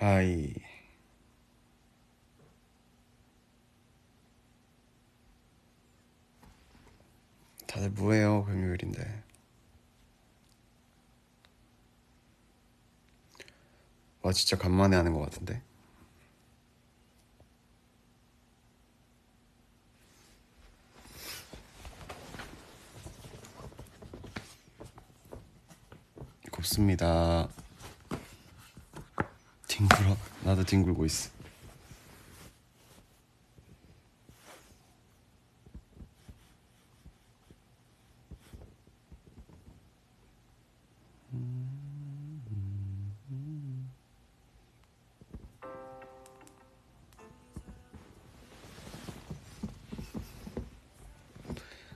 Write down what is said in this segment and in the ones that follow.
하이. 다들 뭐해요? 금요일인데. 와, 진짜 간만에 하는 것 같은데. 곱습니다. 뒹굴어. 나도 뒹굴고 있어.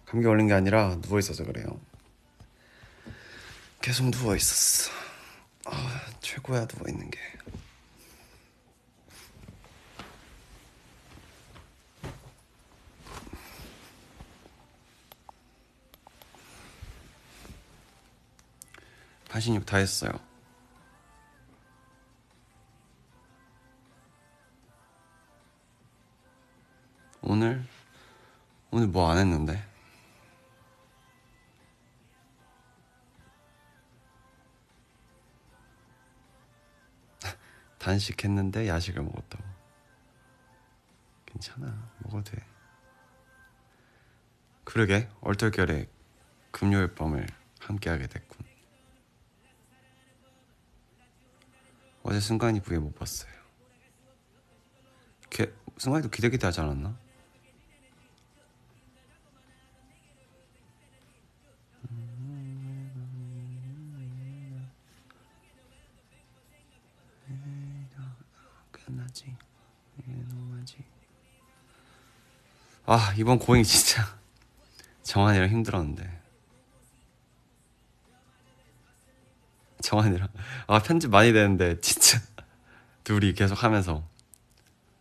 감기 걸린 게 아니라 누워 있어서 그래요. 계속 누워 있었어. 아, 최고야 누워 있는 게. 반신욕 다 했어요. 오늘 오늘 뭐 안 했는데? 단식했는데 야식을 먹었다고. 괜찮아, 먹어도 돼. 그러게 얼떨결에 금요일 밤을 함께하게 됐군. 어제 순간이 부에 못 봤어요. 걔, 순간이도 기대기대 하지 않았나? 끝나지 너무하지 아 이번 고잉 진짜 정한이랑 힘들었는데 정한이랑. 아 편집 많이 되는데 진짜. 둘이 계속 하면서.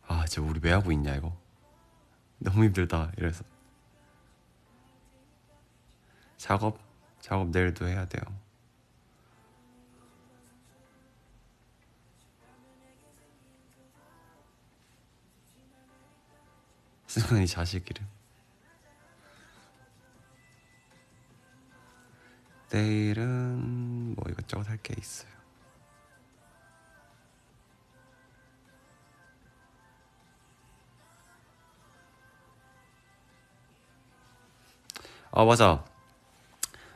아 진짜 우리 왜 하고 있냐 이거. 너무 힘들다 이래서. 작업 작업 내일도 해야 돼요. 승환이 자식 이름 내일은 뭐 이것저것 할 게 있어요. 아 맞아.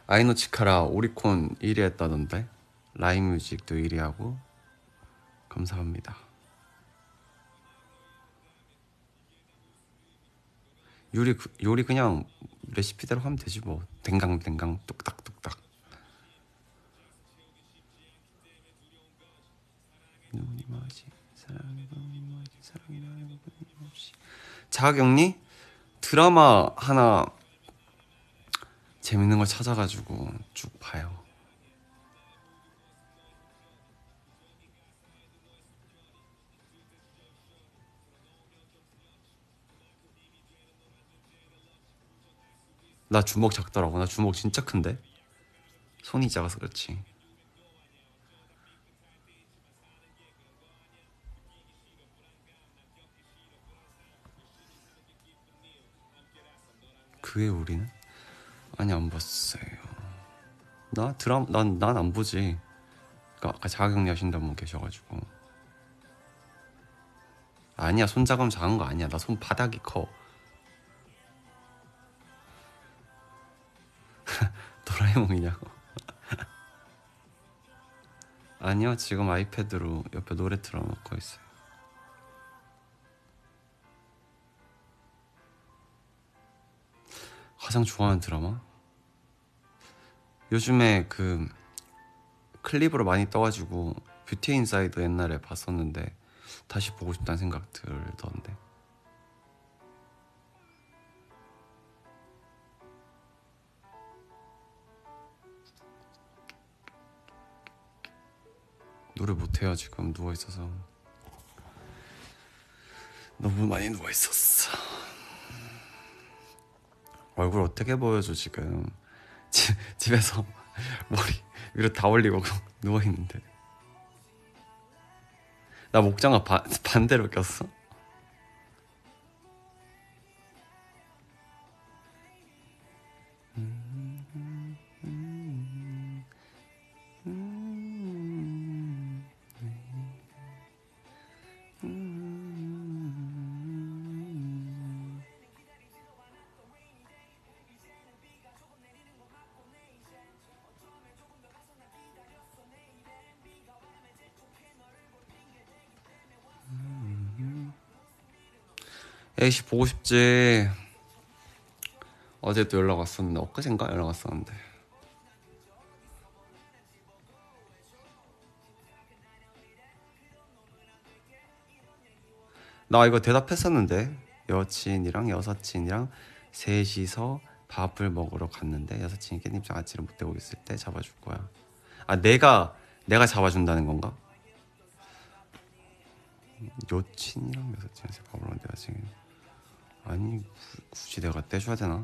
아이노치카라 오리콘 1위 했다던데. 라이뮤직도 1위 하고. 감사합니다. 요리 그- 요리 그냥 레시피대로 하면 되지 뭐. 댕강 댕강 뚝딱 뚝딱 눈이 뭐지 사랑이 눈이 뭐지 사랑이 나는 끊임없이 자가격리 드라마 하나 재밌는 걸 찾아가지고 쭉 봐요. 나 주먹 작더라고. 나 주먹 진짜 큰데? 손이 작아서 그렇지. 그의 우리는? 아니 안 봤어요. 나 드라마 난 난 안 보지. 그러니까 아까 자가격리 하신다는 분 계셔가지고. 아니야 손자감 작은 거 아니야. 나 손 바닥이 커. 도라에몽이냐고. 아니요 지금 아이패드로 옆에 노래 틀어놓고 있어요. 가장 좋아하는 드라마? 요즘에 그 클립으로 많이 떠가지고 뷰티 인사이드 옛날에 봤었는데 다시 보고 싶다는 생각 들던데. 노래 못해요 지금 누워있어서. 너무 많이 누워있었어 얼굴 어떻게 보여줘 지금 집, 집에서 머리 위로 다 올리고 누워 있는데 나 목장갑 바, 반대로 꼈어? 에이씨 보고 싶지. 어제 또 연락 왔었는데 엊그젠가 연락 왔었는데. 나 이거 대답했었는데. 여친이랑 여사친이랑 셋이서 밥을 먹으러 갔는데 여사친이 깻잎 장아찌를 못 대고 있을 때 잡아줄 거야. 아 내가 내가 잡아준다는 건가? 여친이랑 여사친이서 밥을 먹는데 여사친이 아니 구- 굳이 내가 떼줘야 되나?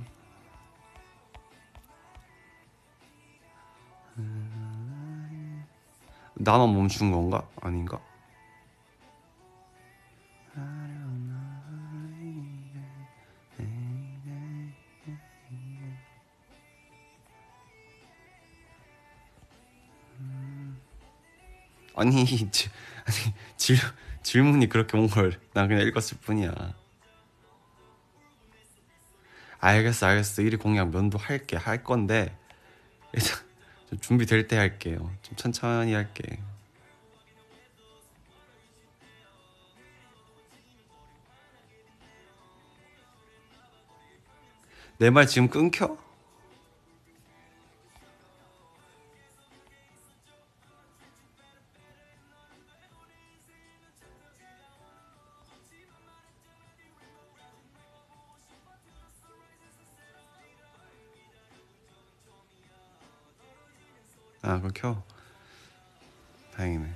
음, 나만 멈춘 건가? 아닌가? 아니, 지, 아니 질, 질문이 그렇게 온 걸 난 그냥 읽었을 뿐이야. 알겠어, 알겠어. 일이 공약 면도 할게, 할 건데 일단 좀 준비될 때 할게요. 좀 천천히 할게. 내 말 지금 끊겨? 아, 그거 켜. 다행이네.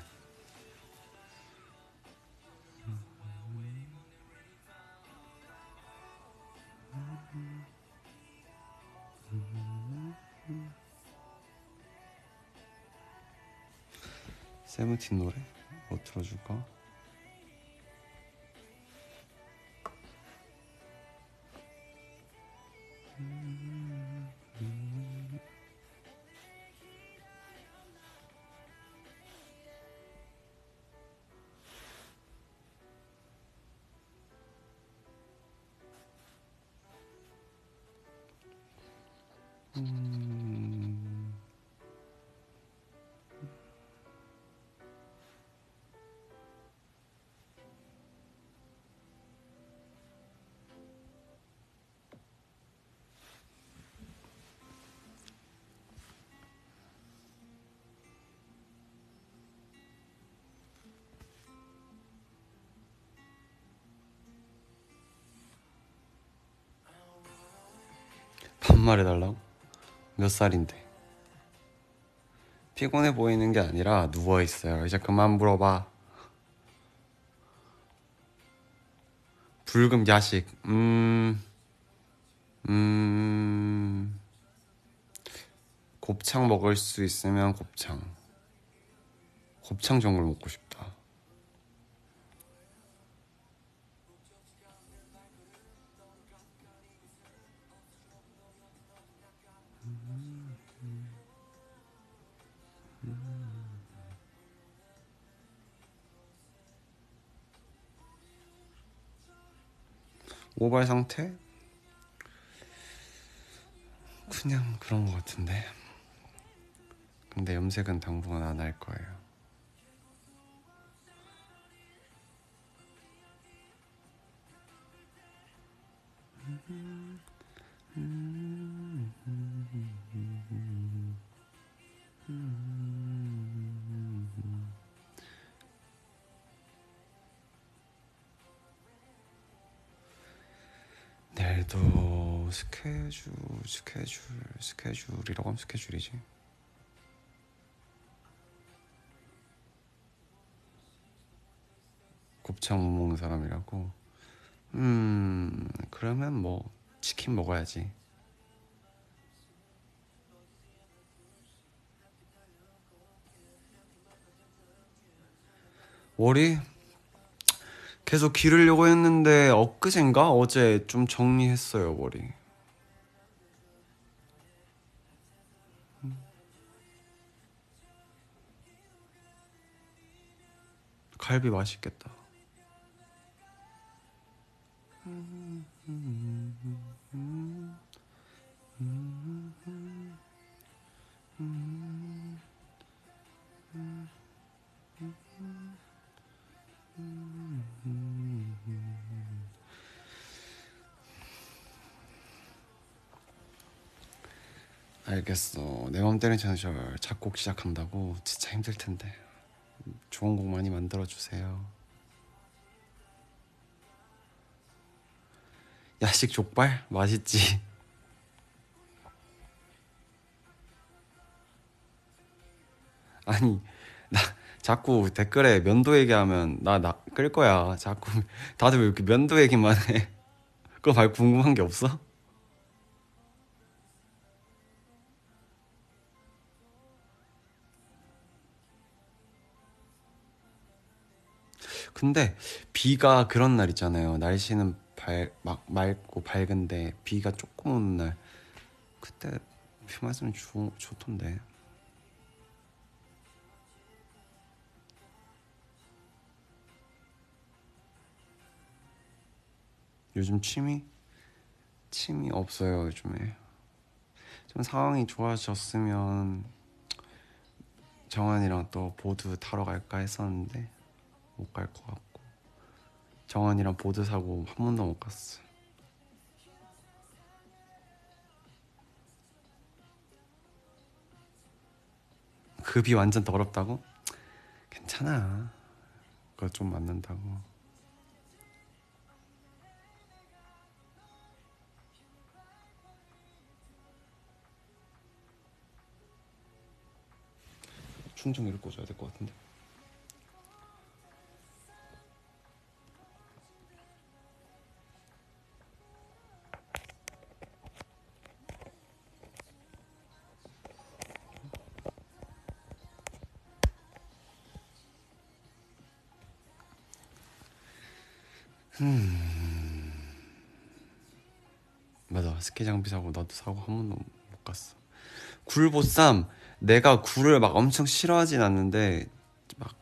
세븐틴 노래? 뭐 틀어줄까? 반말해달라고? 몇 살인데? 피곤해 보이는 게 아니라 누워있어요. 이제 그만 물어봐. 불금 야식, 음, 음, 곱창 먹을 수 있으면 곱창. 곱창 전골 먹고 싶다. 모발 상태? 그냥 그런 것 같은데. 근데 염색은 당분간 안 할 거예요. 내일도 스케줄, 스케줄, 스케줄이라고 하면 스케줄이지. 곱창 못 먹는 사람이라고. 음, 그러면 뭐 치킨 먹어야지. 월이 계속 기르려고 했는데 엊그젠가 어제 좀 정리했어요 머리. 갈비 맛있겠다. 알겠어. 내맘 때는 전설 작곡 시작한다고 진짜 힘들 텐데. 좋은 곡 많이 만들어 주세요. 야식 족발 맛있지. 아니 나 자꾸 댓글에 면도 얘기하면 나 나 끌 거야. 자꾸 다들 왜 이렇게 면도 얘기만 해? 그거 말고 궁금한 게 없어? 근데 비가 그런 날 있잖아요. 날씨는 밝, 막 맑고 밝은데 비가 조금 오는 날 그때 비 맞으면 좋, 좋던데. 요즘 취미? 취미 없어요 요즘에. 좀 상황이 좋아졌으면 정한이랑 또 보드 타러 갈까 했었는데 못 갈 것 같고 정한이랑 보드 사고 한 번도 못 갔어. 급이 완전 더럽다고? 괜찮아. 그거 좀 맞는다고. 충전기를 꽂아야 될 것 같은데. 음. 맞아. 스키 장비 사고 나도 사고 한 번도 못 갔어. 굴보쌈. 내가 굴을 막 엄청 싫어하진 않는데 막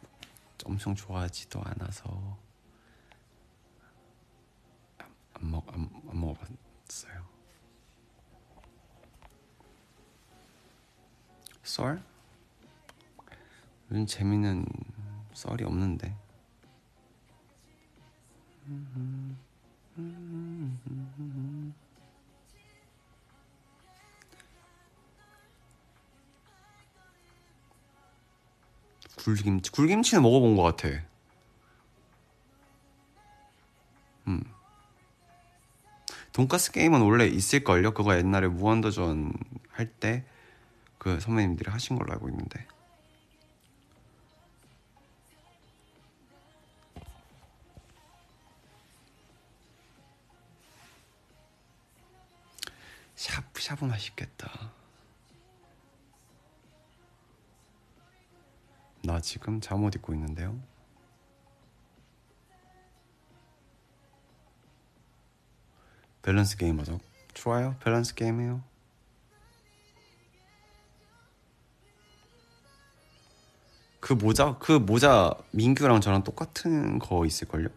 엄청 좋아하지도 않아서 안, 먹, 안, 안 먹어봤어요. 썰? 요즘 재미는 썰이 없는데 굴김치 굴김치는 먹어본 것 같아. 음. 돈가스 게임은 원래 있을걸요? 그거 옛날에 무한도전 할 때 그 선배님들이 하신 걸로 알고 있는데. 샤브샤브 맛있겠다. 나 지금 잠옷 입고 있는데요. 밸런스 게임 하자. 좋아요. 밸런스 게임 해요. 그 모자, 그 모자 민규랑 저랑 똑같은 거 있을걸요?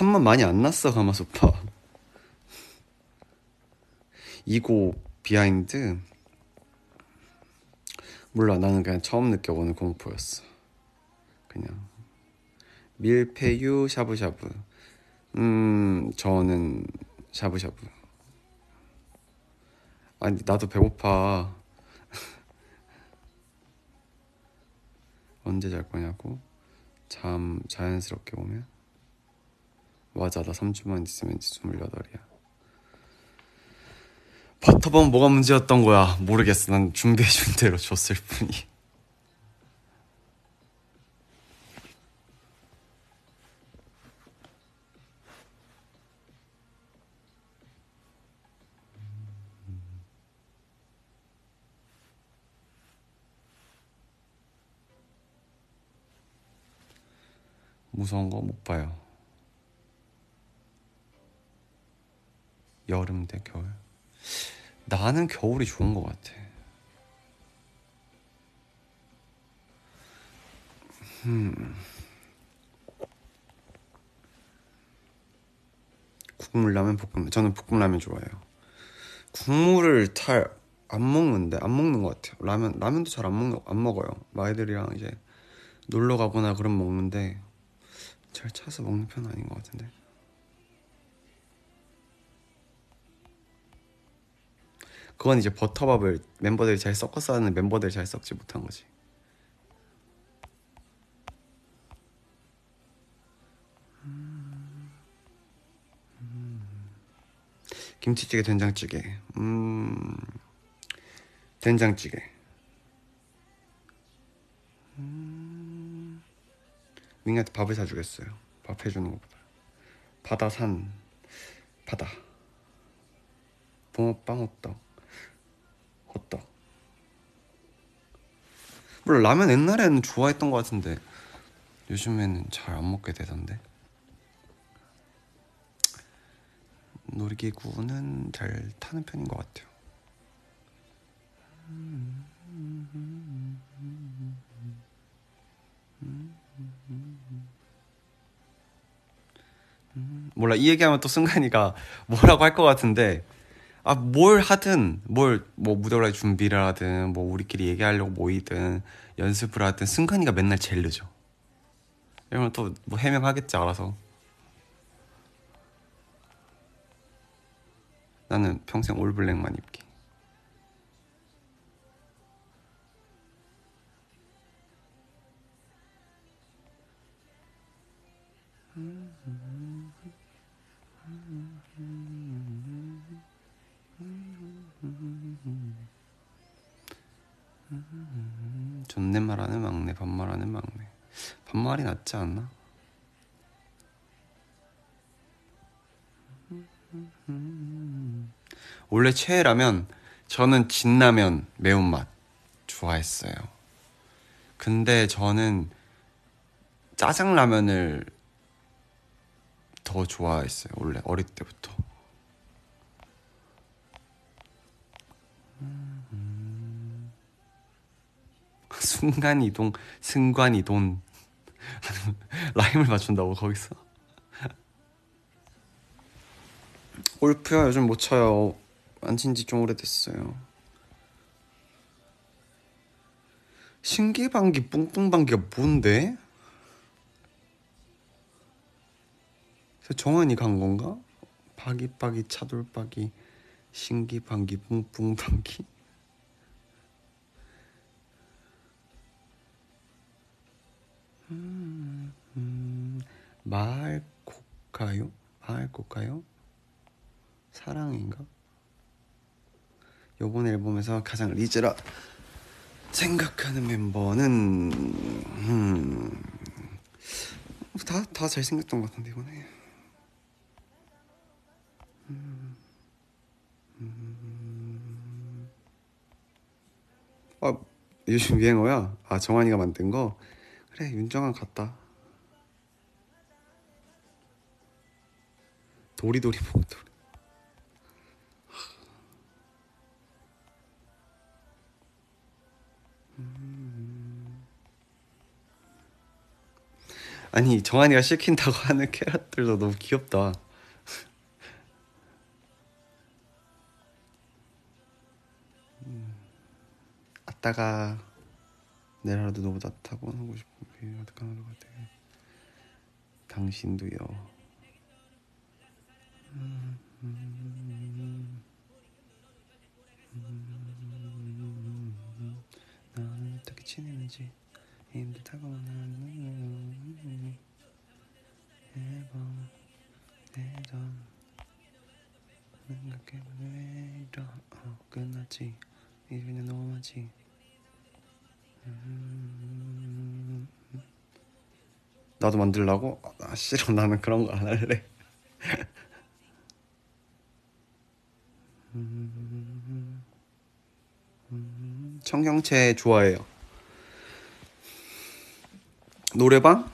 땀만 많이 안 났어 가마솥파. 이고 비하인드? 몰라 나는 그냥 처음 느껴보는 공포였어. 그냥. 밀푀유 샤브샤브. 음 저는 샤브샤브. 아니 나도 배고파. 언제 잘 거냐고? 잠 자연스럽게 오면 맞아 나 3주만 있으면 이제 28이야. 버터번 뭐가 문제였던 거야? 모르겠어. 난 준비해준 대로 줬을 뿐이. 무서운 거 못 봐요. 여름 대 겨울. 나는 겨울이 좋은 것 같아. 음. 국물 라면 볶음면 저는 볶음 라면 좋아해요. 국물을 잘 안 먹는데 안 먹는 것 같아요. 라면 라면도 잘 안먹안 먹어요. 마이들이랑 이제 놀러 가거나 그럼 먹는데 잘 찾아서 먹는 편은 아닌 것 같은데. 그건 이제 버터밥을 멤버들이 잘 섞어서 하는 멤버들이 잘 섞지 못한 거지. 김치찌개 된장찌개. 음 된장찌개. 음 민기한테 밥을 사주겠어요. 밥 해주는 것보다. 바다 산 바다. 붕어빵 호떡 호떡 물론 라면 옛날에는 좋아했던 것 같은데 요즘에는 잘 안 먹게 되던데 놀이기구는 잘 타는 편인 것 같아요. 몰라 이 얘기하면 또 승관이가 뭐라고 할 것 같은데 아 뭘 하든 뭘 뭐 무대 올라 준비를 하든 뭐 우리끼리 얘기하려고 모이든 연습을 하든 승관이가 맨날 제일 늦어 이러면 또 뭐 해명하겠지 알아서 나는 평생 올블랙만 입기. 존댓말하는 막내, 반말하는 막내. 반말이 낫지 않나? 원래 최애라면 저는 진라면 매운맛 좋아했어요. 근데 저는 짜장라면을 더 좋아했어요. 원래 어릴 때부터. 순간 이동, 승관 이동 라임을 맞춘다고 거기서. 골프야 요즘 못 쳐요. 안 친지 좀 오래됐어요. 신기방기 뿡뿡방기가 뭔데? 정한이 간 건가? 바기바기 차돌바기 신기방기 뿡뿡방기 음, 음, 마을 곡가요? 마을 곡가요? 사랑인가? 요번 앨범에서 가장 리즈라 생각하는 멤버는 음, 다 다 잘생겼던 것 같은데 이번에 음, 음, 아 요즘 유행어야 아 정한이가 만든 거 그래 윤정한 같다. 도리도리 목도리. 아니 정한이가 시킨다고 하는 캐럿들도 너무 귀엽다. 음, 아따가 내라도 너무 따뜻하고 하고 싶은 비유 어떡 하는 것 같아. 당신도요. 나는 어떻게 지내는지 힘들다고 나는 해봐. 내던 생각해 왜 이러 어, 끝났지. 이제 그냥 넘어가지. 음, 나도 만들라고? 아 싫어 나는 그런 거 안 할래 음, 음, 청경채 좋아해요 노래방?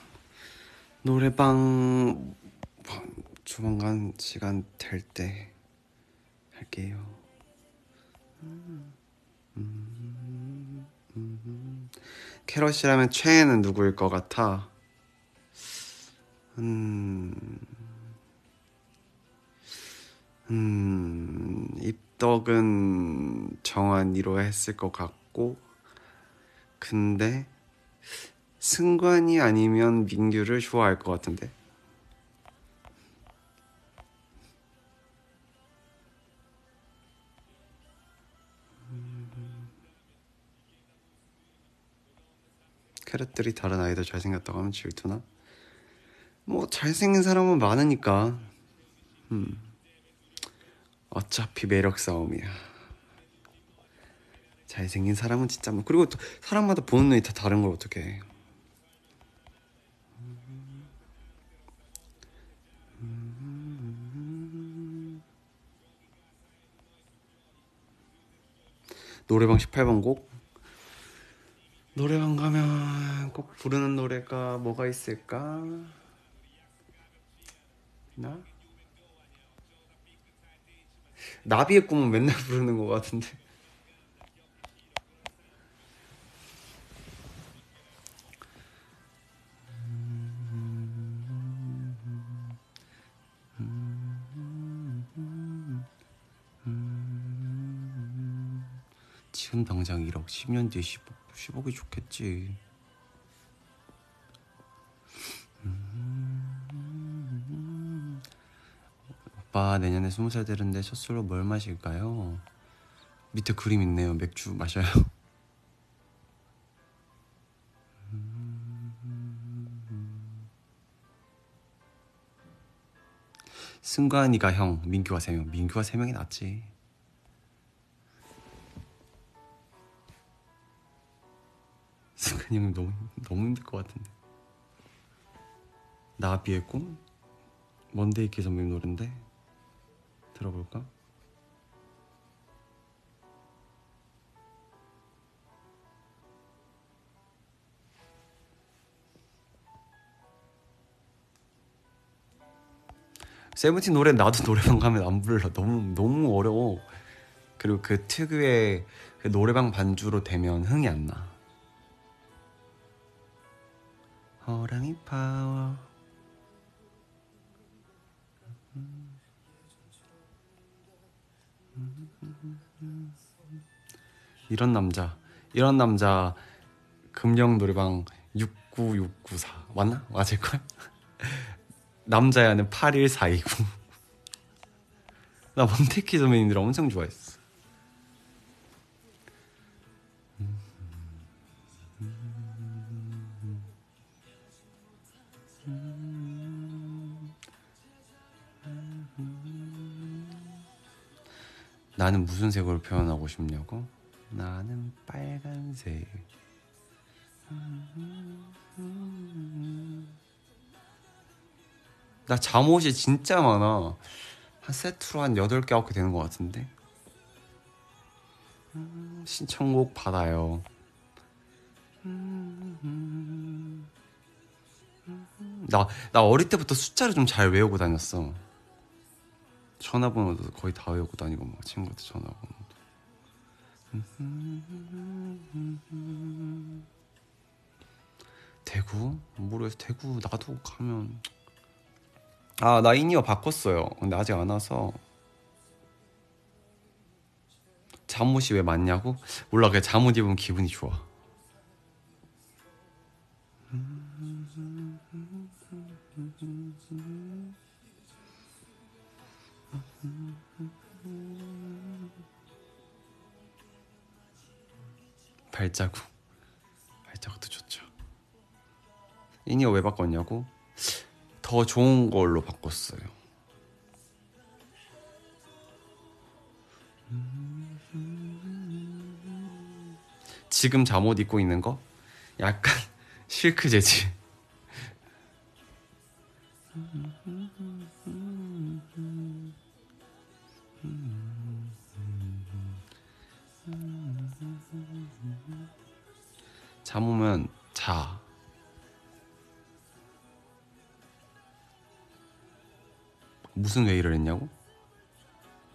노래방 조만간 시간 될 때 할게요. 캐럿이라면 최애는 누구일 것 같아? 음, 음, 입덕은 정한이로 했을 것 같고, 근데 승관이 아니면 민규를 좋아할 것 같은데. 캐럿들이 다른 아이들 잘생겼다고 하면 질투나? 뭐 잘생긴 사람은 많으니까 음. 어차피 매력 싸움이야 잘생긴 사람은 진짜 뭐 그리고 또 사람마다 보는 눈이 다 다른 걸 어떻게 노래방 18번 곡 노래방 가면 꼭 부르는 노래가 뭐가 있을까? 나? 나비의 꿈은 맨날 부르는 것 같은데. 지금 당장 1억, 10년 뒤에 10억, 10억이 좋겠지. 오빠 내년에 20살 되는데 첫 술로 뭘 마실까요? 밑에 그림 있네요. 맥주 마셔요. 승관이가 형, 민규가 세 명. 민규가 세 명이 낫지. 승관이 형 너무 너무 힘들 것 같은데. 나비의 꿈? 먼데이 키 선배님 노래인데 들어볼까? 세븐틴 노래 나도 노래방 가면 안 불러 너무 너무 어려워 그리고 그 특유의 그 노래방 반주로 되면 흥이 안 나. 호랑이 파워 이런 남자 이런 남자 금령 노래방 69694 맞나? 맞을걸? 남자야는 81429나 먼테키 선배님들 엄청 좋아했어 나는 무슨 색으로 표현하고 싶냐고? 나는 빨간색. 나 잠옷이 진짜 많아. 한 세트로 한 8개, 9개 되는 것 같은데. 음, 신청곡 받아요. 나, 나 어릴 때부터 숫자를 좀 잘 외우고 다녔어. 전화번호도 거의 다 외우고 다니고 막 친구한테 전화번호도. 대구? 모르겠어. 대구 나도 가면 아, 나 인이어 바꿨어요. 근데 아직 안 와서 잠옷이 왜 많냐고? 몰라. 그냥 잠옷 입으면 기분이 좋아. 발자국. 발자국도 좋죠. 인이어 왜 바꿨냐고? 더 좋은 걸로 바꿨어요. 지금 잠옷 입고 있는 거? 약간 실크 재질 잠 오면 자. 무슨 회의를 했냐고?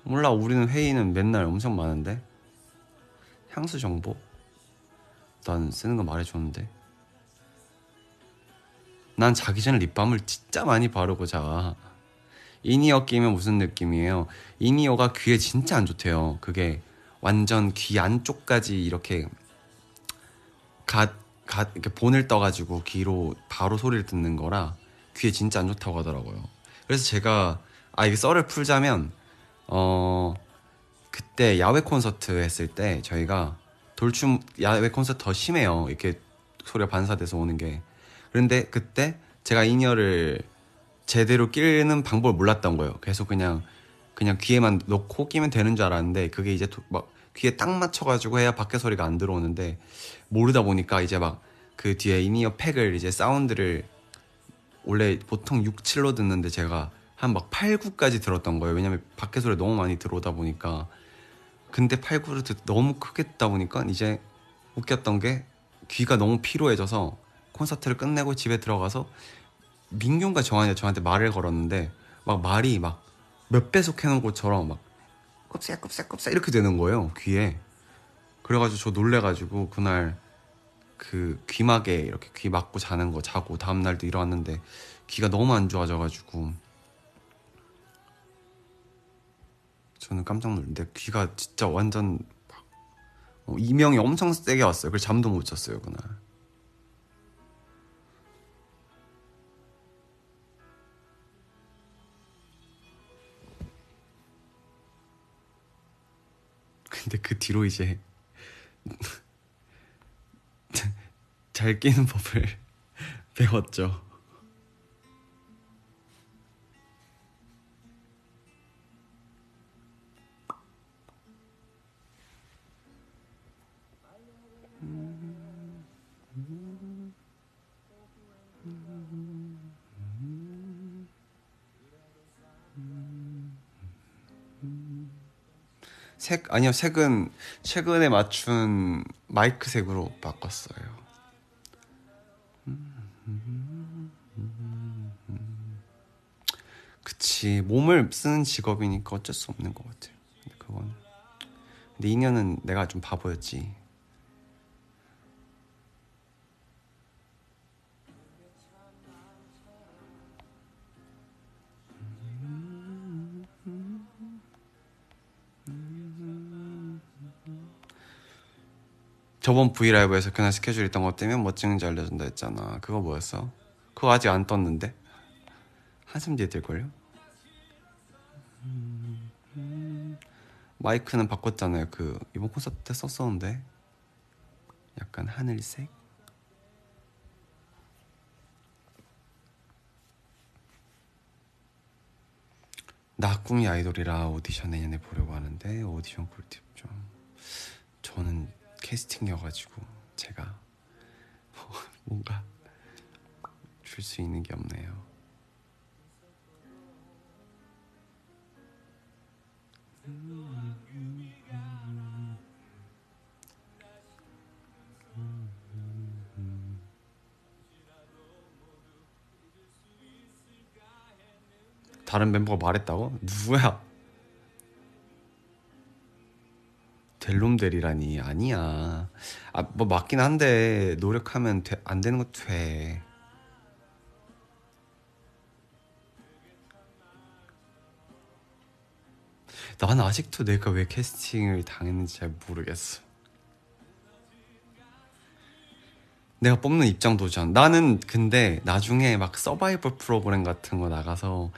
몰라 우리는 회의는 맨날 엄청 많은데 향수 정보? 난 쓰는 거 말해줬는데 난 자기 전에 립밤을 진짜 많이 바르고 자 이니어 끼면 무슨 느낌이에요? 이니어가 귀에 진짜 안 좋대요 그게 완전 귀 안쪽까지 이렇게 갓, 갓 이렇게 본을 떠가지고 귀로 바로 소리를 듣는 거라 귀에 진짜 안 좋다고 하더라고요 그래서 제가 아 이게 썰을 풀자면 어 그때 야외 콘서트 했을 때 저희가 돌춤 야외 콘서트 더 심해요. 이렇게 소리가 반사돼서 오는 게. 그런데 그때 제가 in-ear를 제대로 끼는 방법을 몰랐던 거예요. 계속 그냥 그냥 귀에만 넣고 끼면 되는 줄 알았는데 그게 이제 막 귀에 딱 맞춰가지고 해야 밖에 소리가 안 들어오는데 모르다 보니까 이제 막 그 뒤에 in-ear pack을 이제 사운드를 원래 보통 6, 7로 듣는데 제가 한 막 8, 9까지 들었던 거예요. 왜냐면 밖에 소리 너무 많이 들어오다 보니까 근데 8, 9를 듣 너무 크게 듣다 보니까 이제 웃겼던 게 귀가 너무 피로해져서 콘서트를 끝내고 집에 들어가서 민균과 정한이가 저한테 말을 걸었는데 막 말이 막 몇 배속 해놓은 것처럼 막 꼽새 이렇게 되는 거예요 귀에 그래가지고 저 놀래가지고 그날 그 귀막에 이렇게 귀 막고 자는 거 자고 다음 날도 일어났는데 귀가 너무 안 좋아져가지고 저는 깜짝 놀랐는데 귀가 진짜 완전 막 어, 이명이 엄청 세게 왔어요. 그래서 잠도 못 잤어요 그날. 근데 그 뒤로 이제 잘 끼는 법을 배웠죠. 아니요 색은 최근에 맞춘 마이크 색으로 바꿨어요. 그치 몸을 쓰는 직업이니까 어쩔 수 없는 것 같아요. 근데 그건 근데 2년은 내가 좀 바보였지. 저번 브이라이브에서 그날 스케줄 있던 것 때문에 뭐 찍는지 알려준다 했잖아. 그거 뭐였어? 그거 아직 안 떴는데? 한숨 뒤에 뜰걸요? 마이크는 바꿨잖아요. 그 이번 콘서트 때 썼었는데 약간 하늘색? 나 꿈이 아이돌이라 오디션 내년에 보려고 하는데 오디션 꿀팁 좀 저는 캐스팅이어가지고 제가 뭔가 줄 수 있는 게 없네요. 다른 멤버가 말했다고? 누구야? 델롬델이라니 아니야. 아 뭐 맞긴 한데 노력하면 돼, 안 되는 것도 돼. 나는 아직도 내가 왜 캐스팅을 당했는지 잘 모르겠어. 내가 뽑는 입장 도전. 나는 근데 나중에 막 서바이벌 프로그램 같은 거 나가서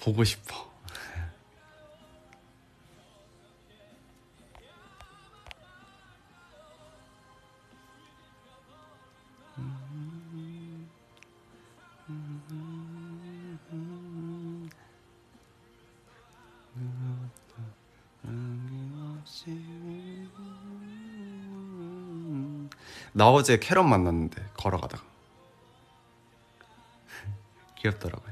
보고 싶어. 나 어제 캐럿 만났는데 걸어가다가 귀엽더라고요.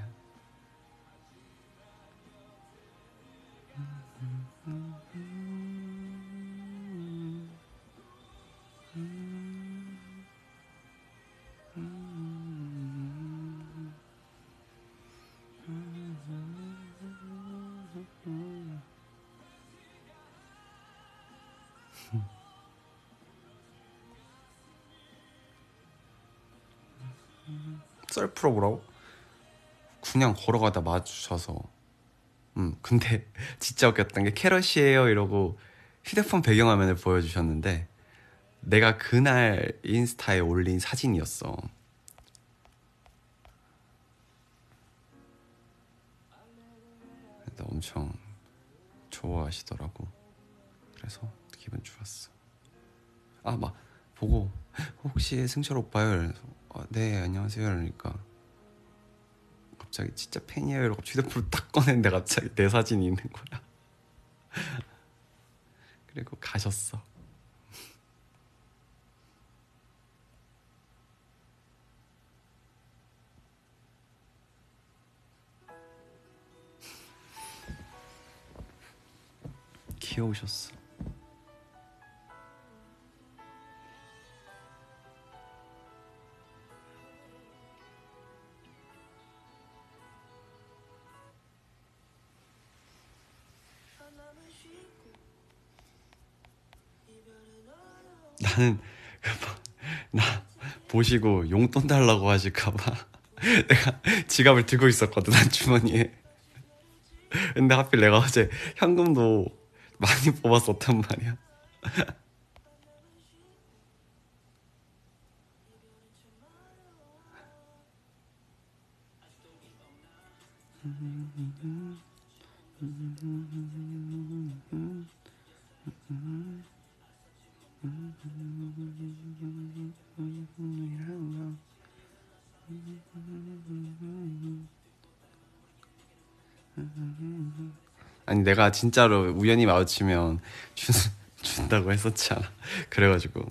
뭐라고? 그냥 걸어가다 마주쳐서 음 근데 진짜 웃겼던 게 캐럿이에요 이러고 휴대폰 배경화면을 보여주셨는데 내가 그날 인스타에 올린 사진이었어 엄청 좋아하시더라고 그래서 기분 좋았어 아 막 보고 혹시 승철 오빠요? 어, 네 안녕하세요 이러니까 갑자기 진짜 팬이에요. 이러고 휴대폰을 딱 꺼냈는데 갑자기 내 사진이 있는 거야. 그리고 가셨어. 귀여우셨어 나는 나 보시고 용돈 달라고 하실까봐 내가 지갑을 들고 있었거든 난 주머니에. 근데 하필 내가 어제 현금도 많이 뽑았었단 말이야 아니 내가 진짜로 우연히 마주치면 준, 준다고 했었잖아 그래가지고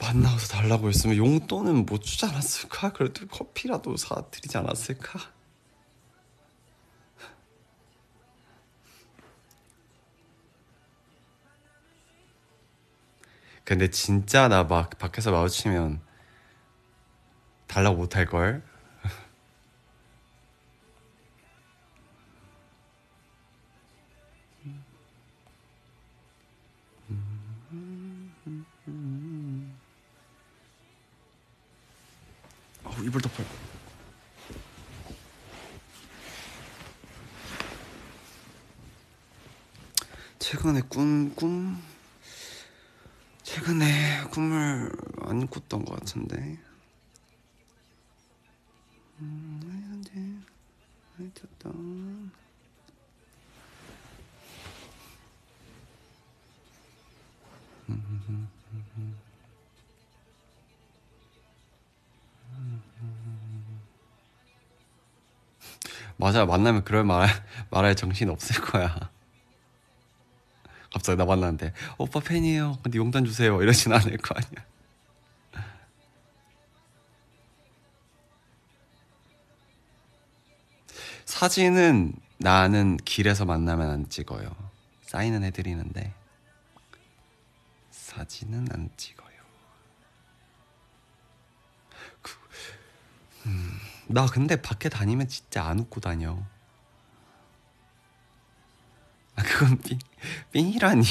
만나서 달라고 했으면 용돈은 못 주지 않았을까? 그래도 커피라도 사드리지 않았을까? 근데 진짜 나 막 밖에서 마주치면 달라고 못 할걸? 맞아, 만나면 그럴 말, 말할 정신 없을 거야. 갑자기 나 만났는데, 오빠 팬이에요. 근데 용돈 주세요. 이러진 않을 거 아니야. 사진은 나는 길에서 만나면 안 찍어요. 사인은 해드리는데, 사진은 안 찍어 나 근데 밖에 다니면 진짜 안 웃고 다녀. 아, 그건 삥, 삥이라니.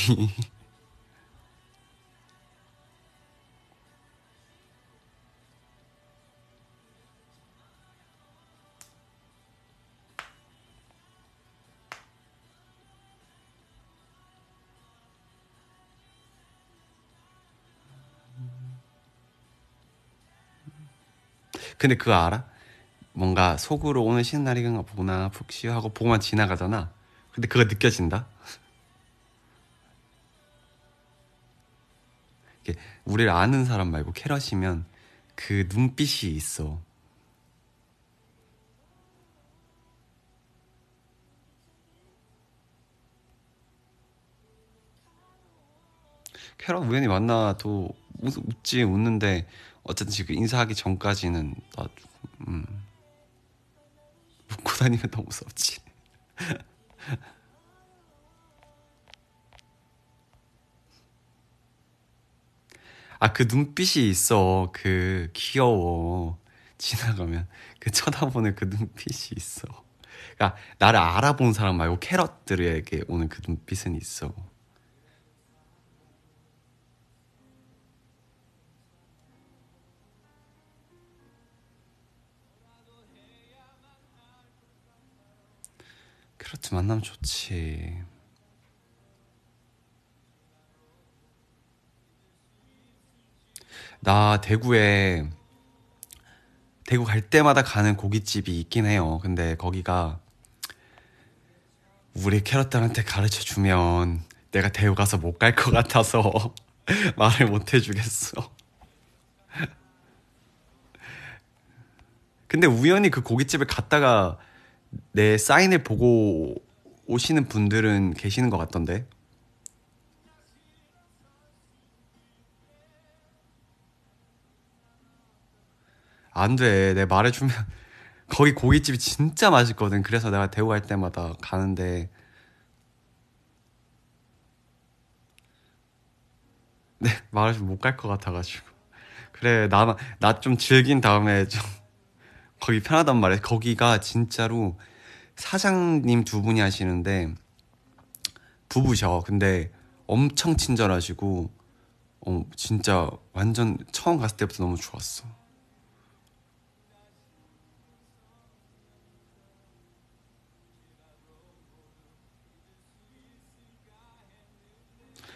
근데 그거 알아? 뭔가 속으로 오늘 쉬는 날이가 보나 푹 쉬어 하고 보고만 지나가잖아. 근데 그거 느껴진다. 우리를 아는 사람 말고 캐럿이면 그 눈빛이 있어. 캐럿 우연히 만나도 웃, 웃지 웃는데 어쨌든 지금 인사하기 전까지는 나 음. 웃고 다니면 너무 무섭지. 아 그 눈빛이 있어. 그 귀여워. 지나가면. 그 쳐다보는 그 눈빛이 있어. 그러니까 나를 알아본 사람 말고 캐럿들에게 오는 그 눈빛은 있어 캐럿 만나면 좋지 나 대구에 대구 갈 때마다 가는 고깃집이 있긴 해요. 근데 거기가 우리 캐럿들한테 가르쳐 주면 내가 대구 가서 못 갈 것 같아서 말을 못 해주겠어. 근데 우연히 그 고깃집에 갔다가 내 사인을 보고 오시는 분들은 계시는 것 같던데. 안 돼. 내 말해주면 거기 고깃집이 진짜 맛있거든. 그래서 내가 대구 갈 때마다 가는데 네 말해주면 못 갈 것 같아가지고 그래 나 나 좀 즐긴 다음에 좀 거기 편하단 말이야. 거기가 진짜로 사장님 두 분이 하시는데 부부셔. 근데 엄청 친절하시고 어 진짜 완전 처음 갔을 때부터 너무 좋았어.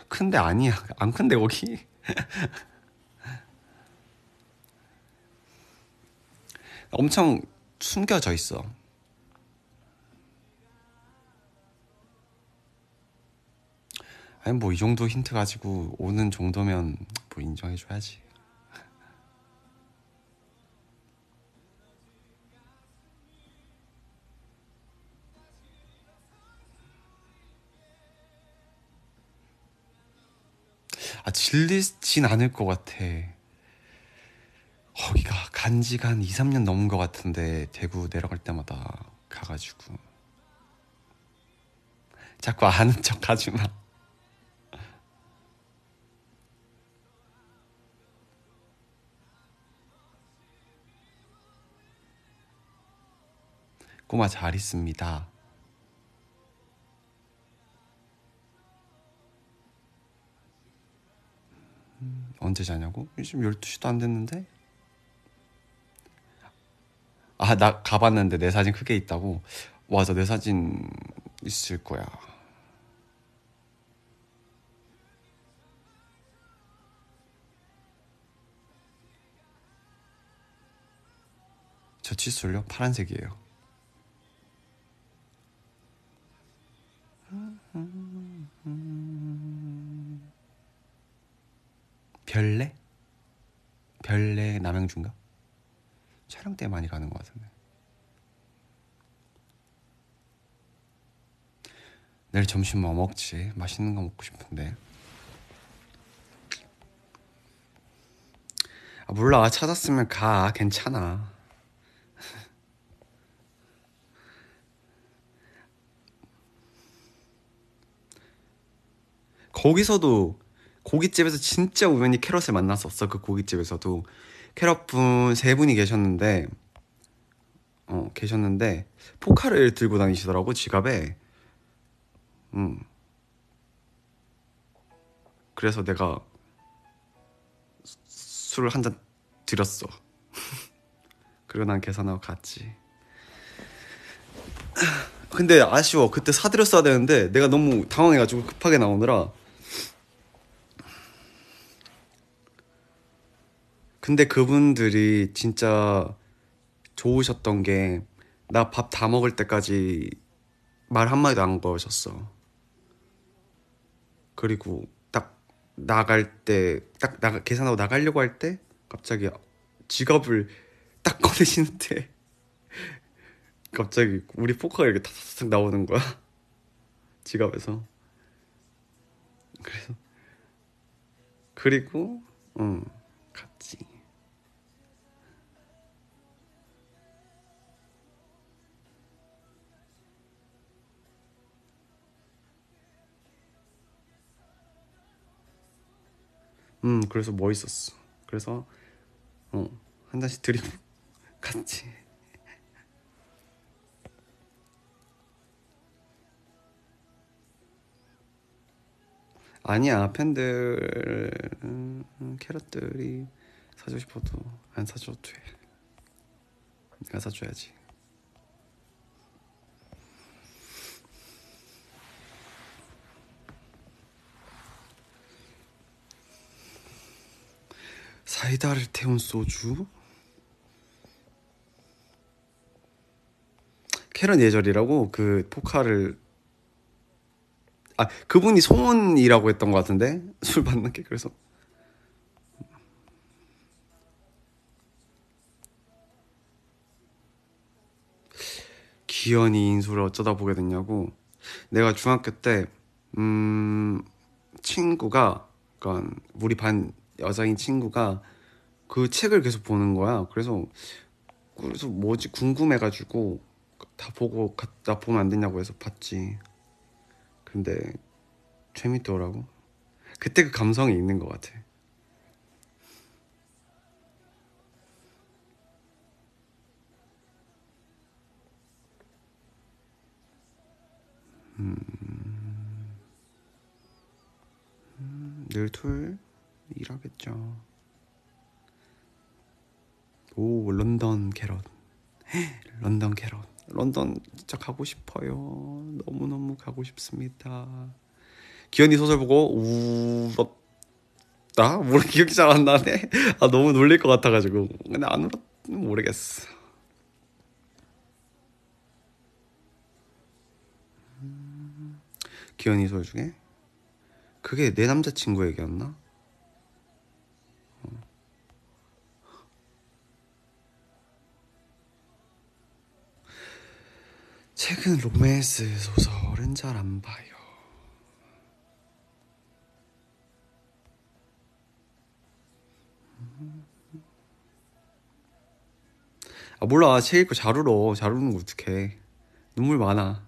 큰데 아니야. 안 큰데 거기. 엄청 숨겨져 있어. 아니 뭐 이 정도 힌트 가지고 오는 정도면 뭐 인정해줘야지. 아 질리진 않을 것 같아. 거기가 간지가 한 2, 3년 넘은 것 같은데 대구 내려갈 때마다 가가지고 자꾸 아는 척 하지 마. 꼬마 잘 있습니다. 언제 자냐고? 지금 12시도 안 됐는데? 아, 나 가봤는데 내 사진 크게 있다고? 맞아, 내 사진 있을 거야. 저 칫솔요? 파란색이에요. 별내? 별내 남양주인가? 촬영 때 많이 가는 것 같은데. 내일 점심 뭐 먹지? 맛있는 거 먹고 싶은데. 아, 몰라. 찾았으면 가. 괜찮아. 거기서도 고깃집에서 진짜 우연히 캐럿을 만났었어 그 고깃집에서도 캐럿분 세 분이 계셨는데 어 계셨는데 포카를 들고 다니시더라고 지갑에. 음. 그래서 내가 술을 한 잔 드렸어. 그리고 난 계산하고 갔지. 근데 아쉬워. 그때 사드렸어야 되는데 내가 너무 당황해가지고 급하게 나오느라 근데 그분들이 진짜 좋으셨던 게 나 밥 다 먹을 때까지 말 한마디도 안 거셨어. 그리고 딱 나갈 때, 딱 나가, 계산하고 나가려고 할 때 갑자기 지갑을 딱 꺼내시는데 갑자기 우리 포카가 이렇게 탁탁탁 나오는 거야. 지갑에서. 그래서 그리고 응갔 음 그래서 멋있었어. 그래서 어한 잔씩 드리고 같이. 아니야 팬들 음, 캐럿들이 사주고 싶어도 안 사줘도 돼. 내가 사줘야지. 사이다를 태운 소주? 캐런 예절이라고 그 포카를 아 그분이 송은이라고 했던 것 같은데? 술 받는 게 그래서. 기현이 인수를 어쩌다 보게 됐냐고. 내가 중학교 때 음, 친구가 그러니까 우리 반 여자인 친구가 그 책을 계속 보는 거야. 그래서 그래서 뭐지 궁금해가지고 다 보고 나 보면 안 되냐고 해서 봤지. 근데 재밌더라고. 그때 그 감성이 있는 것 같아. 음, 음, 늘 토요일 일하겠죠. 오 런던 캐럿. 런던 캐럿. 런던 진짜 가고 싶어요. 너무너무 가고 싶습니다. 기현이 소설 보고 울었다? 뭐 기억이 잘 안 나네. 아 너무 놀릴 것 같아가지고. 근데 안 울었 모르겠어. 기현이 소설 중에 그게 내 남자친구 얘기였나? 최근 로맨스 소설은 잘 안 봐요. 아 몰라. 책 읽고 잘 울어. 잘 우는 거 어떡해. 눈물 많아.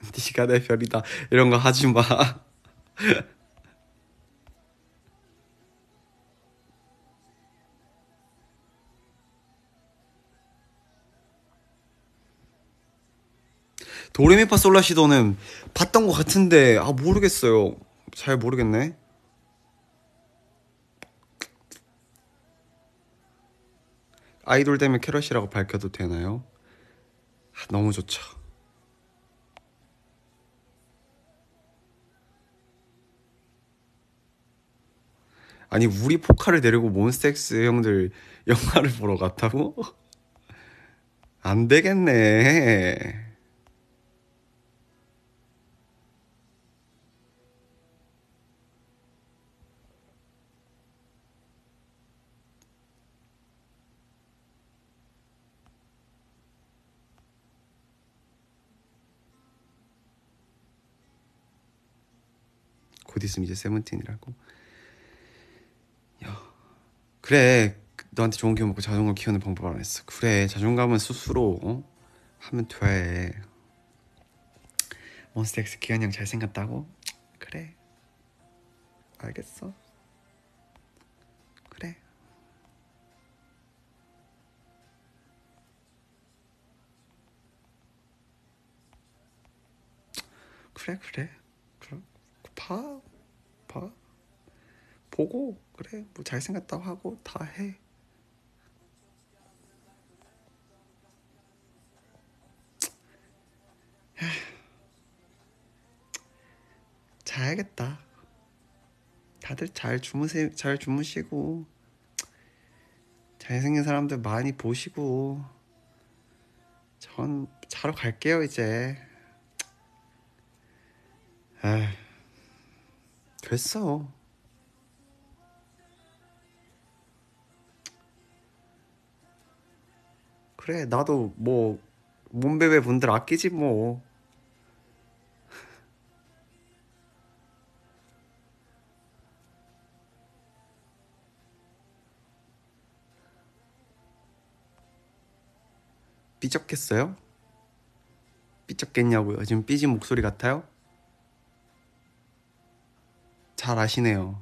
네가 내 별이다. 이런 거 하지 마 도레미파 솔라시도는 봤던 것 같은데 아 모르겠어요. 잘 모르겠네. 아이돌 되면 캐럿이라고 밝혀도 되나요? 아, 너무 좋죠. 아니 우리 포카를 데리고 몬스텍스 형들 영화를 보러 갔다고? 안 되겠네. 곧 있으면 이제 세븐틴이라고. 야, 그래. 너한테 좋은 기억 먹고 자존감 키우는 방법 알았어. 그래. 자존감은 스스로 어? 하면 돼. 몬스터엑스 기현 형 잘생겼다고? 그래. 알겠어. 그래. 그래 그래. 봐, 봐, 보고 그래 뭐 잘생겼다고 하고 다 해. 자야겠다. 다들 잘 주무세 잘 주무시고 잘생긴 사람들 많이 보시고 전 자러 갈게요 이제. 아. 됐어. 그래, 나도 뭐 몸베베 분들 아끼지 뭐. 삐적했어요? 삐쩍삐쩍겠냐고요. 지금 삐진 목소리 같아요? 잘 아시네요.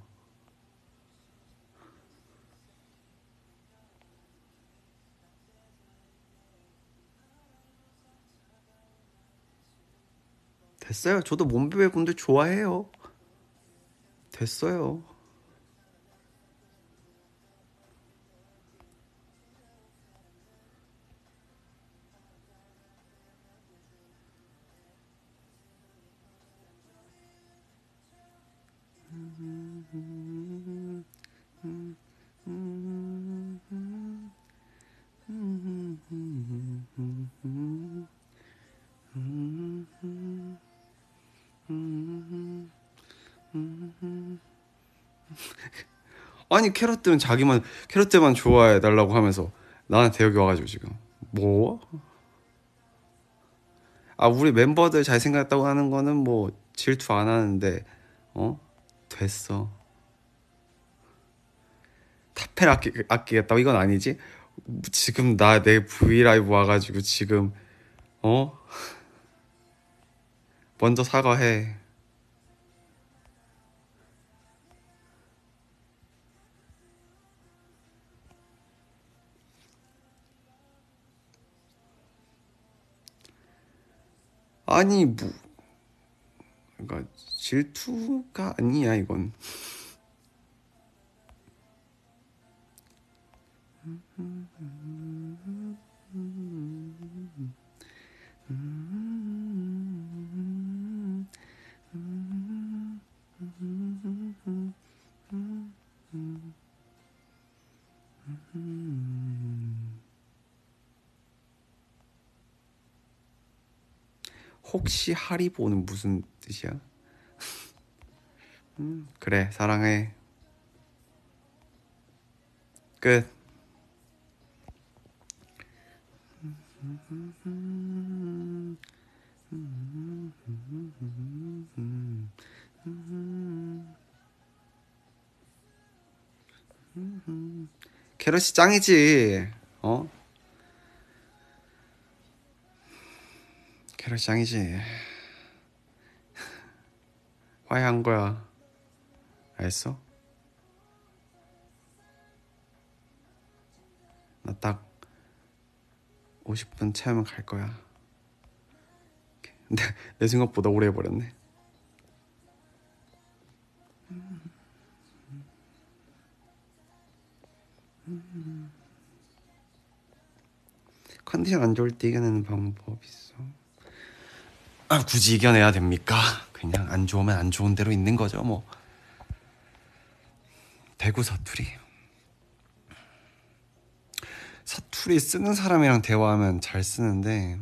됐어요. 저도 몸베베 분들 좋아해요. 됐어요. 아니 캐럿들은 자기만 캐럿들만 좋아해 달라고 하면서 나한테 여기 와가지고 지금. 뭐? 아 우리 멤버들 잘생겼다고 하는 거는 뭐 질투 안 하는데 어? 됐어. 타펠 아끼, 아끼겠다고? 이건 아니지 지금 나 내 브이라이브 와가지고 지금 어? 먼저 사과해. 아니 뭐 그러니까 질투가 아니야 이건 혹시 하리보는 무슨 뜻이야? 음, 그래 사랑해 끝 캐럿이 짱이지 어? 캐럿이 짱이지 화해한 거야 알았어? 나 딱 50분 채우면 갈 거야. 근데 내 생각보다 오래 해버렸네. 컨디션 안 좋을 때 이겨내는 방법 있어? 아 굳이 이겨내야 됩니까? 그냥 안 좋으면 안 좋은 대로 있는 거죠 뭐. 대구 사투리 사투리 쓰는 사람이랑 대화하면 잘 쓰는데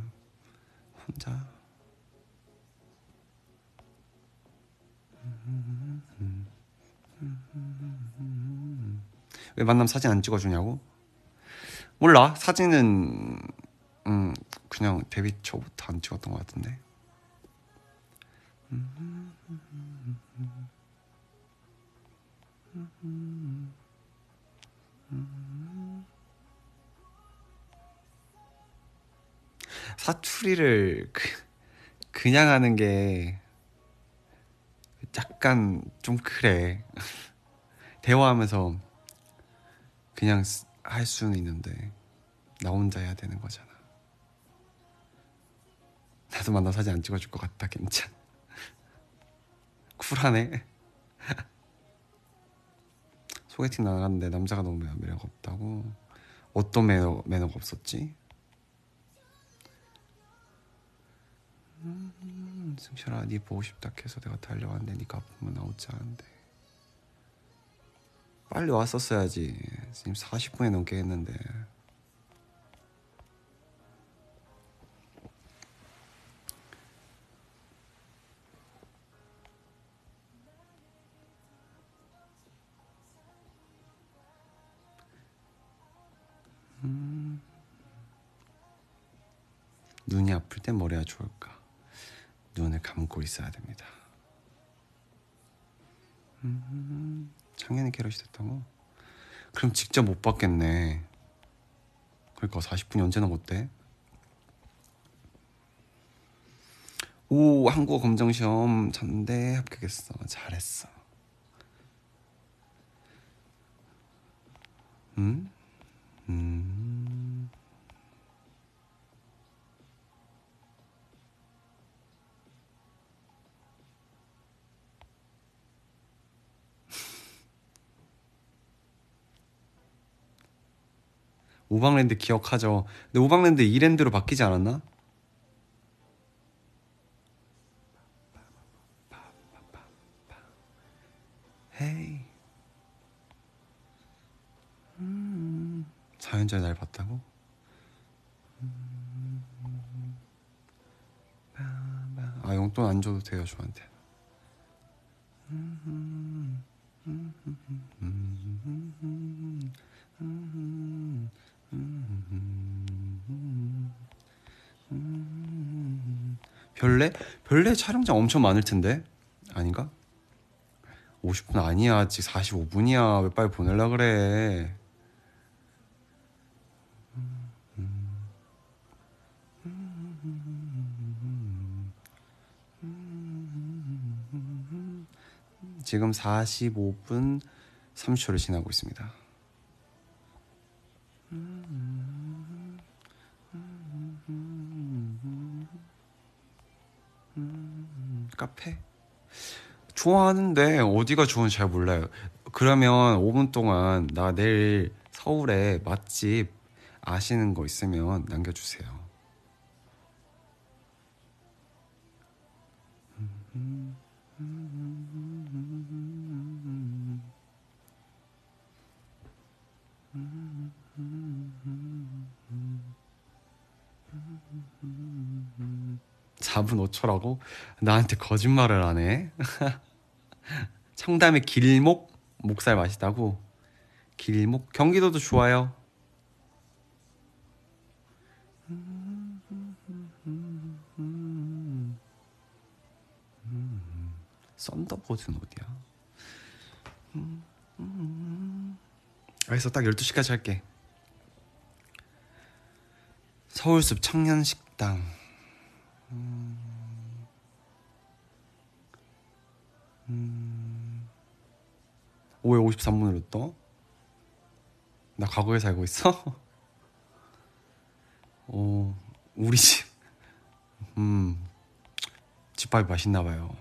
혼자? 왜 만남 사진 안 찍어주냐고? 몰라. 사진은 음 그냥 데뷔 초부터 안 찍었던 것 같은데 사투리를 그, 그냥 하는 게 약간 좀 그래. 대화하면서 그냥 쓰- 할 수는 있는데 나 혼자 해야 되는 거잖아. 나도 만나 사진 안 찍어줄 것 같다 괜찮 쿨하네. 소개팅 나갔는데 남자가 너무 매- 매력 없다고? 어떤 매너, 매너가 없었지? 음, 승철아 네 보고 싶다 해서 내가 달려왔는데 네가 아프면 나 않은데. 빨리 왔었어야지. 지금 40분이 넘게 했는데. 눈이 아플 땐 머리가 좋을까? 눈을 감고 있어야 됩니다. 음, 작년에 캐럿이 됐다고? 그럼 직접 못 봤겠네. 그러니까 40분이 언제 넘었대? 오 한국어 검정 시험 쳤는데 합격했어. 잘했어. 음? 음. 오방랜드 기억하죠. 근데 오방랜드 이랜드로 바뀌지 않았나? 헤이. 음, 사연자의 날 봤다고? 아 용돈 안 줘도 돼요 저한테. 별내? 별내 촬영장 엄청 많을 텐데. 아닌가? 50분 아니야. 아직 45분이야. 왜 빨리 보낼라 그래? 지금 45분 30초를 지나고 있습니다 카페? 좋아하는데 어디가 좋은지 잘 몰라요. 그러면 5분 동안 나 내일 서울에 맛집 아시는 거 있으면 남겨주세요. (4분 5초라고) 나한테 거짓말을 하네. 청담의 길목 목살 맛있다고. 길목 경기도도 좋아요. 썬더버드는 어디야? 알겠어 딱 12시까지 할게. 서울숲 청년식당 음... 음... 5회 53분으로 떠? 나 과거에 살고 있어? 어, 우리 집, 음, 집밥이 맛있나봐요.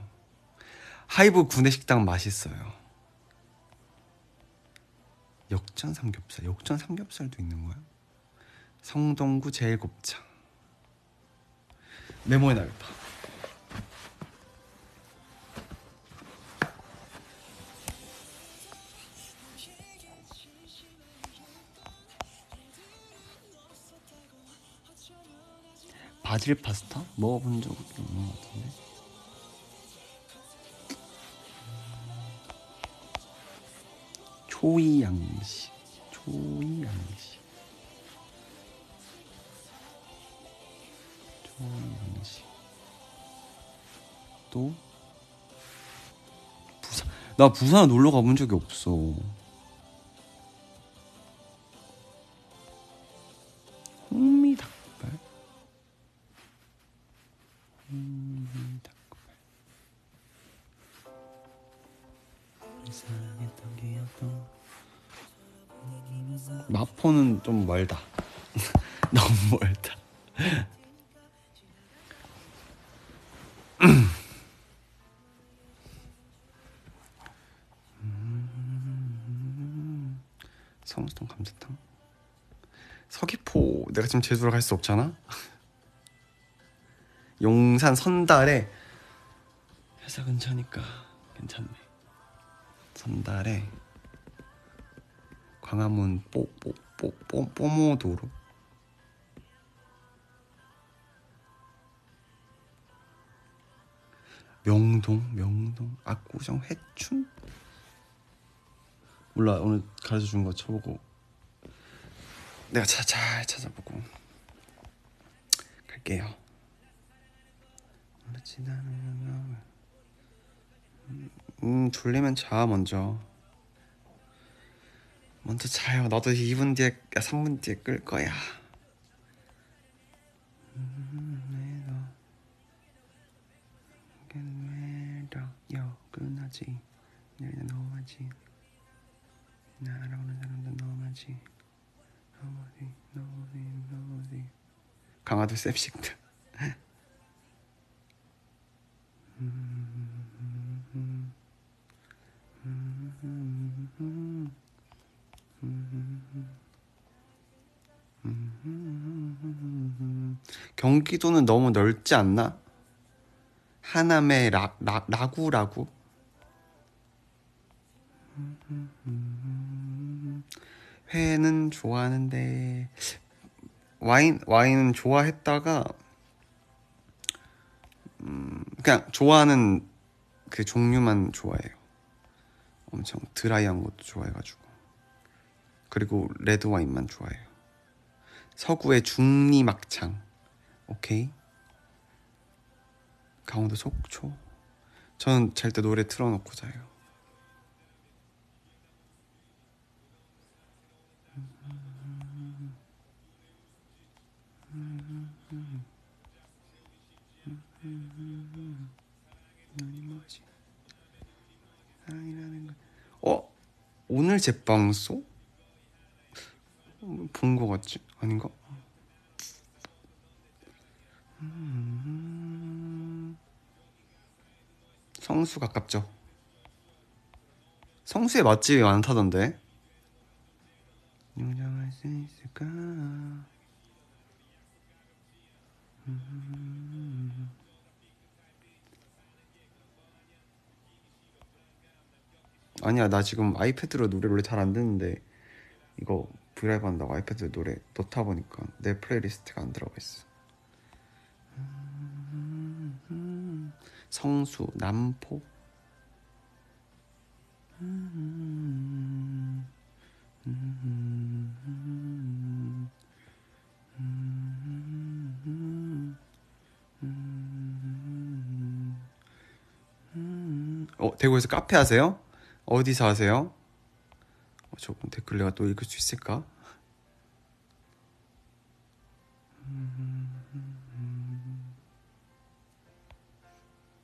하이브 구내식당 맛있어요. 역전 삼겹살, 역전 삼겹살도 있는 거야? 성동구 제일곱창. 메모해놔야겠다. 바질 파스타 먹어본 적 없는 것 같은데. 초이 양식, 초이 양식, 초이 양식. 또 부산, 나 부산 놀러 가본 적이 없어. 홍미 닭발. 홍미 닭발. 이상했던 기억도 마포는 좀 멀다. 너무 멀다. 지금 제주로 갈 수 없잖아. 용산 선달에 회사 근처니까 괜찮네. 선달에 광화문 뽀뽀뽀뽀 뽀모도로 명동 명동 압구정 회춘 몰라 오늘 가르쳐 준 거 쳐보고 내가 자, 잘 찾아보고 갈게요. 음, 졸리면 자, 먼저. 먼저 자요. 나도 2분 뒤에, 3분 뒤에 끌 거야. 끝나지 내일 너무 하지 나 알아보는 사람도 너무 하지 강화도 셉식트 경기도는 너무 넓지 않나? 하남의 라, 라, 라구라구 회는 좋아하는데 와인 와인은 좋아했다가 음, 그냥 좋아하는 그 종류만 좋아해요. 엄청 드라이한 것도 좋아해가지고 그리고 레드 와인만 좋아해요. 서구의 중리 막창 오케이 강원도 속초 저는 잘 때 노래 틀어놓고 자요. 어? 오늘 제빵소? 본거 같지? 아닌가? 음. 성수 가깝죠? 성수에 맛집이 많다던데? 인정할 수 있을까? 아니야 나 지금 아이패드로 노래를 원래 잘 안 듣는데 이거 브이라이브 한다고 아이패드 노래 넣다 보니까 내 playlist가 안 들어가 있어 성수 남포 어 대구에서 카페 하세요? 어디서 하세요? 어, 저분 댓글 내가 또 읽을 수 있을까?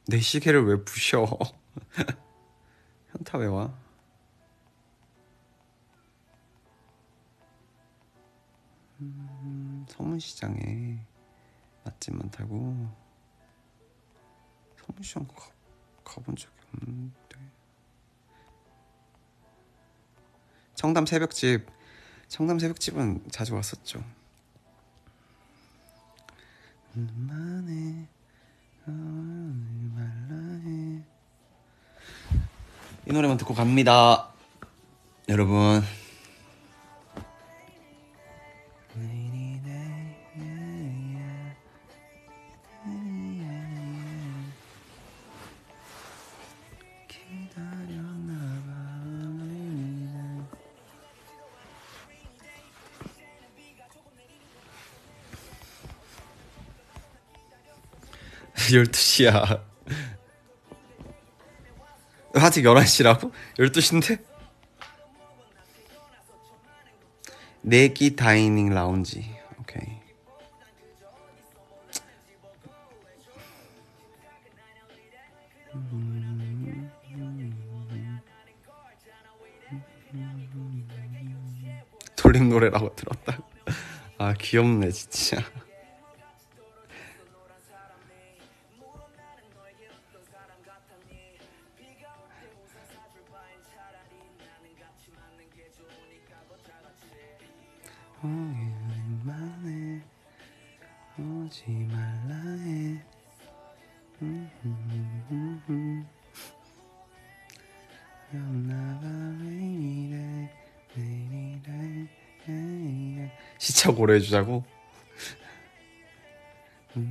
내 시계를 왜 부셔? 현타 왜 와? 음, 서문시장에 맛집 많다고 서문시장 가, 가본 적이 없는데 청담 새벽집 청담 새벽집은 자주 왔었죠. 이 노래만 듣고 갑니다. 여러분 열두 시야. 아직 11시라고? 12시인데? 내기 다이닝 라운지. 오케이. 돌림 노래라고 들었다. 아 귀엽네 진짜 시차 고려 해 주자고 왜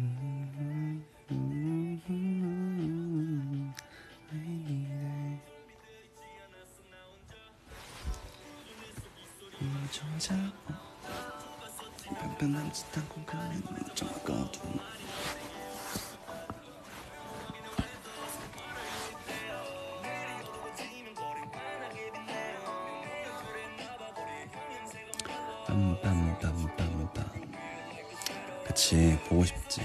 이래 조자 변변한 듯한 공간에 적어 이렇다 이렇다. 그치 보고 싶지.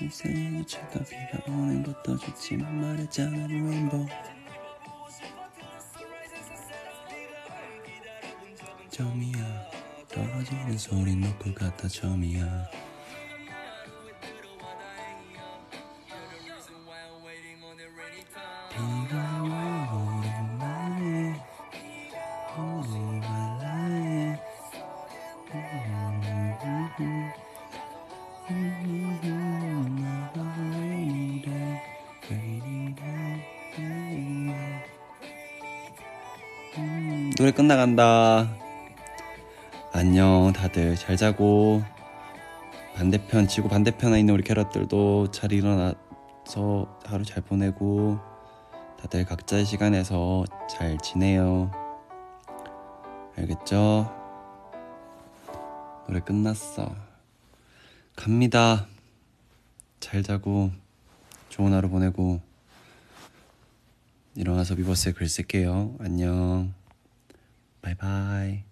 인생이 차가 비가 오는 것도 좋지만 말했잖아 레인보우 점이야. 떨어지는 소리 놓고 갔다 점이야. 음, 노래 끝나간다. 안녕 다들. 잘 자고. 반대편 지구 반대편에 있는 우리 캐럿들도 잘 일어나서 하루 잘 보내고 다들 각자의 시간에서 잘 지내요. 알겠죠? 노래 끝났어. 갑니다. 잘 자고 좋은 하루 보내고 일어나서 비버스에 글 쓸게요. 안녕 바이바이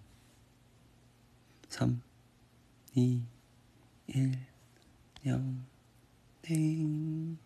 3 2 1 0 땡